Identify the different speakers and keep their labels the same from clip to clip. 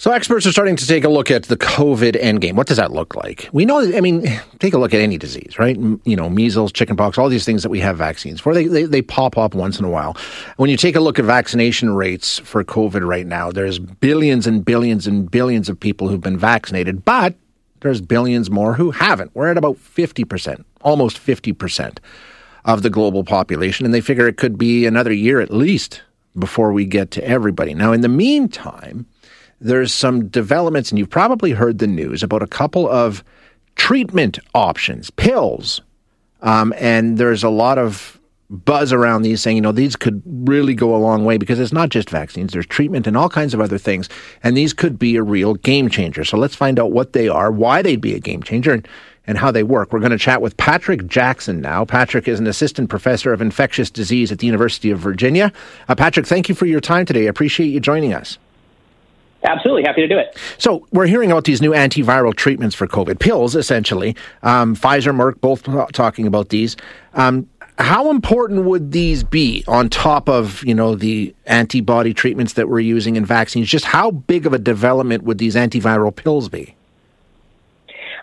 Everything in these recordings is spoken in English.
Speaker 1: So experts are starting to take a look at the COVID endgame. What does that look like? We know, I mean, take a look at any disease, right? You know, measles, chickenpox, all these things that we have vaccines for. They, they, they pop up once in a while. When you take a look at vaccination rates for COVID right now, there's billions and billions and billions of people who've been vaccinated, but there's billions more who haven't. We're at about 50%, almost 50% of the global population, and they figure it could be another year at least before we get to everybody. Now, in the meantime, there's some developments, and you've probably heard the news about a couple of treatment options, pills. Um, and there's a lot of buzz around these saying, you know, these could really go a long way because it's not just vaccines, there's treatment and all kinds of other things. And these could be a real game changer. So let's find out what they are, why they'd be a game changer, and, and how they work. We're going to chat with Patrick Jackson now. Patrick is an assistant professor of infectious disease at the University of Virginia. Uh, Patrick, thank you for your time today. I appreciate you joining us.
Speaker 2: Absolutely, happy to do it.
Speaker 1: So we're hearing about these new antiviral treatments for COVID, pills essentially. Um, Pfizer, Merck, both talking about these. Um, how important would these be on top of you know the antibody treatments that we're using in vaccines? Just how big of a development would these antiviral pills be?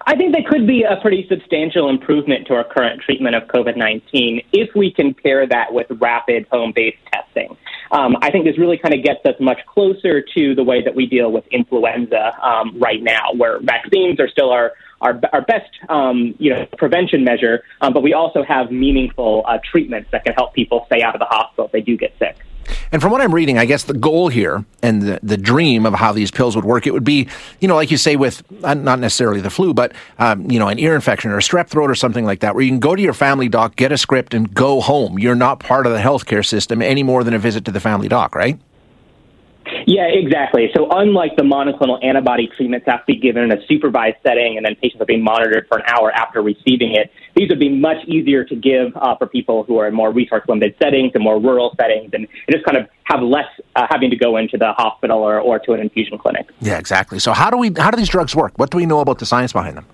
Speaker 2: I think that could be a pretty substantial improvement to our current treatment of COVID 19 if we can pair that with rapid home based testing. Um, I think this really kind of gets us much closer to the way that we deal with influenza um, right now, where vaccines are still our our, our best um, you know prevention measure, um, but we also have meaningful uh, treatments that can help people stay out of the hospital if they do get sick.
Speaker 1: And from what I'm reading, I guess the goal here and the, the dream of how these pills would work, it would be, you know, like you say, with uh, not necessarily the flu, but, um, you know, an ear infection or a strep throat or something like that, where you can go to your family doc, get a script, and go home. You're not part of the healthcare system any more than a visit to the family doc, right?
Speaker 2: Yeah, exactly. So, unlike the monoclonal antibody treatments have to be given in a supervised setting and then patients are being monitored for an hour after receiving it, these would be much easier to give uh, for people who are in more resource limited settings and more rural settings and, and just kind of have less uh, having to go into the hospital or, or to an infusion clinic.
Speaker 1: Yeah, exactly. So, how do we how do these drugs work? What do we know about the science behind them?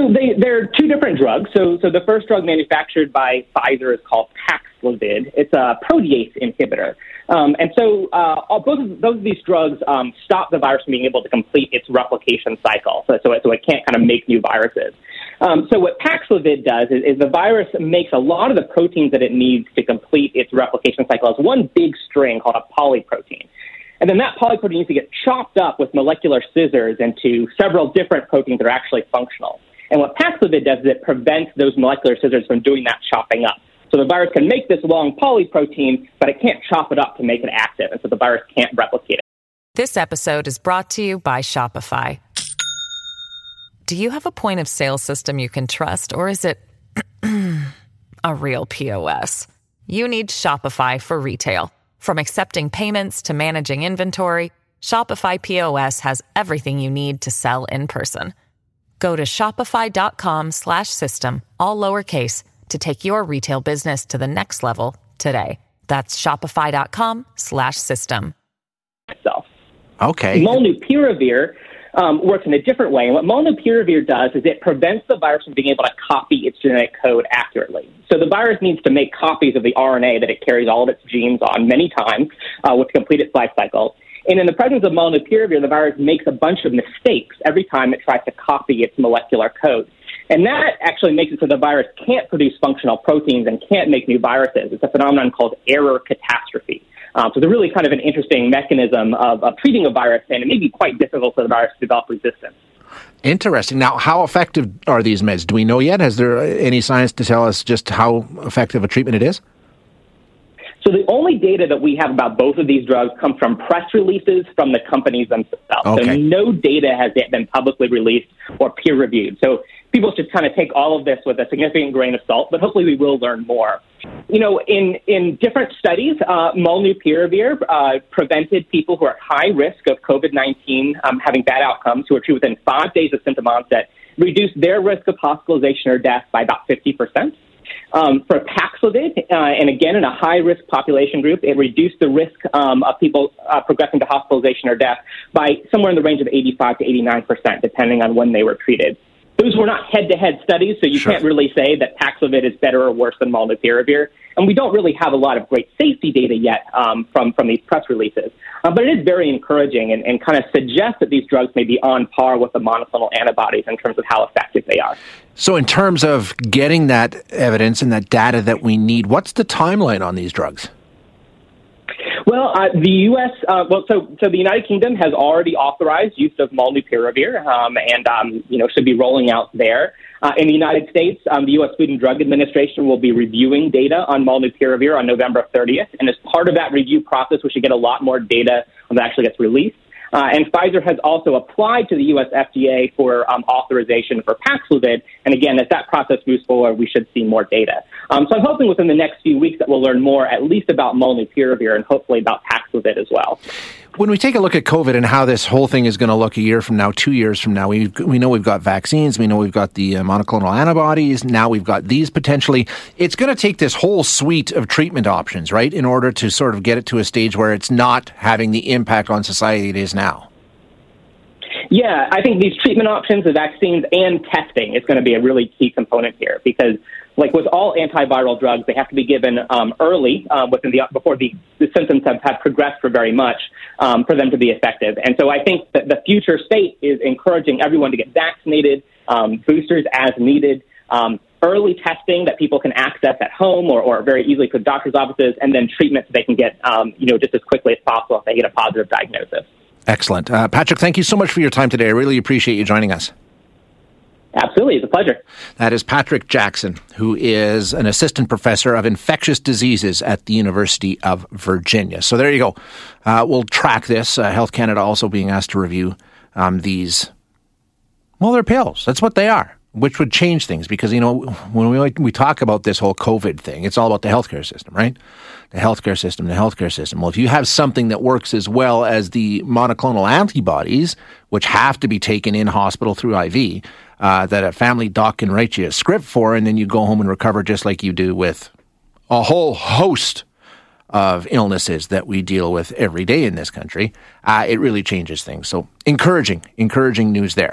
Speaker 2: So they, they're two different drugs. So, so the first drug manufactured by Pfizer is called Paxlovid. It's a protease inhibitor. Um, and so uh, both, of, both of these drugs um, stop the virus from being able to complete its replication cycle. So, so, it, so it can't kind of make new viruses. Um, so what Paxlovid does is, is the virus makes a lot of the proteins that it needs to complete its replication cycle as one big string called a polyprotein. And then that polyprotein needs to get chopped up with molecular scissors into several different proteins that are actually functional. And what Paxlovid does is it prevents those molecular scissors from doing that chopping up. So the virus can make this long polyprotein, but it can't chop it up to make it active, and so the virus can't replicate it.
Speaker 3: This episode is brought to you by Shopify. Do you have a point of sale system you can trust, or is it a real POS? You need Shopify for retail. From accepting payments to managing inventory, Shopify POS has everything you need to sell in person. Go to shopify.com slash system, all lowercase, to take your retail business to the next level today. That's shopify.com slash system.
Speaker 2: Itself.
Speaker 1: Okay.
Speaker 2: Molnupiravir um, works in a different way. And what molnupiravir does is it prevents the virus from being able to copy its genetic code accurately. So the virus needs to make copies of the RNA that it carries all of its genes on many times uh, to complete its life cycle. And in the presence of molnupiravir, the virus makes a bunch of mistakes every time it tries to copy its molecular code. And that actually makes it so the virus can't produce functional proteins and can't make new viruses. It's a phenomenon called error catastrophe. Um, so it's really kind of an interesting mechanism of, of treating a virus, and it may be quite difficult for the virus to develop resistance.
Speaker 1: Interesting. Now, how effective are these meds? Do we know yet? Has there any science to tell us just how effective a treatment it is?
Speaker 2: So the only data that we have about both of these drugs comes from press releases from the companies themselves. Okay. So no data has yet been publicly released or peer reviewed. So people should kind of take all of this with a significant grain of salt, but hopefully we will learn more. You know, in, in different studies, uh, molnupiravir uh, prevented people who are at high risk of COVID 19 um, having bad outcomes, who are treated within five days of symptom onset, reduced their risk of hospitalization or death by about 50%. Um, for Paxlovid, uh, and again in a high risk population group, it reduced the risk um, of people uh, progressing to hospitalization or death by somewhere in the range of 85 to 89 percent, depending on when they were treated. Those were not head-to-head studies, so you sure. can't really say that Paxlovid is better or worse than molnupiravir. And we don't really have a lot of great safety data yet um, from from these press releases. Uh, but it is very encouraging and, and kind of suggests that these drugs may be on par with the monoclonal antibodies in terms of how effective they are.
Speaker 1: So, in terms of getting that evidence and that data that we need, what's the timeline on these drugs?
Speaker 2: Well, uh, the U.S. Uh, well, so so the United Kingdom has already authorized use of molnupiravir, um, and um, you know should be rolling out there. Uh, in the United States, um, the U.S. Food and Drug Administration will be reviewing data on molnupiravir on November 30th, and as part of that review process, we should get a lot more data that actually gets released. Uh, and Pfizer has also applied to the U.S. FDA for um, authorization for Paxlovid. And again, as that process moves forward, we should see more data. Um, so I'm hoping within the next few weeks that we'll learn more, at least about molnupiravir and hopefully about Paxlovid as well.
Speaker 1: When we take a look at COVID and how this whole thing is going to look a year from now, two years from now, we we know we've got vaccines, we know we've got the uh, monoclonal antibodies, now we've got these potentially. It's going to take this whole suite of treatment options, right, in order to sort of get it to a stage where it's not having the impact on society it is now.
Speaker 2: Yeah, I think these treatment options, the vaccines, and testing is going to be a really key component here because like with all antiviral drugs, they have to be given um, early uh, within the before the, the symptoms have, have progressed for very much um, for them to be effective. And so I think that the future state is encouraging everyone to get vaccinated, um, boosters as needed. Um, early testing that people can access at home or, or very easily through doctor's offices, and then treatment so they can get, um, you know, just as quickly as possible if they get a positive diagnosis.
Speaker 1: Excellent. Uh, Patrick, thank you so much for your time today. I really appreciate you joining us.
Speaker 2: Absolutely. It's a pleasure.
Speaker 1: That is Patrick Jackson, who is an assistant professor of infectious diseases at the University of Virginia. So there you go. Uh, we'll track this. Uh, Health Canada also being asked to review um, these. Well, they're pills. That's what they are, which would change things because, you know, when we, we talk about this whole COVID thing, it's all about the healthcare system, right? The healthcare system, the healthcare system. Well, if you have something that works as well as the monoclonal antibodies, which have to be taken in hospital through IV, uh, that a family doc can write you a script for, and then you go home and recover just like you do with a whole host of illnesses that we deal with every day in this country. Uh, it really changes things. So encouraging, encouraging news there.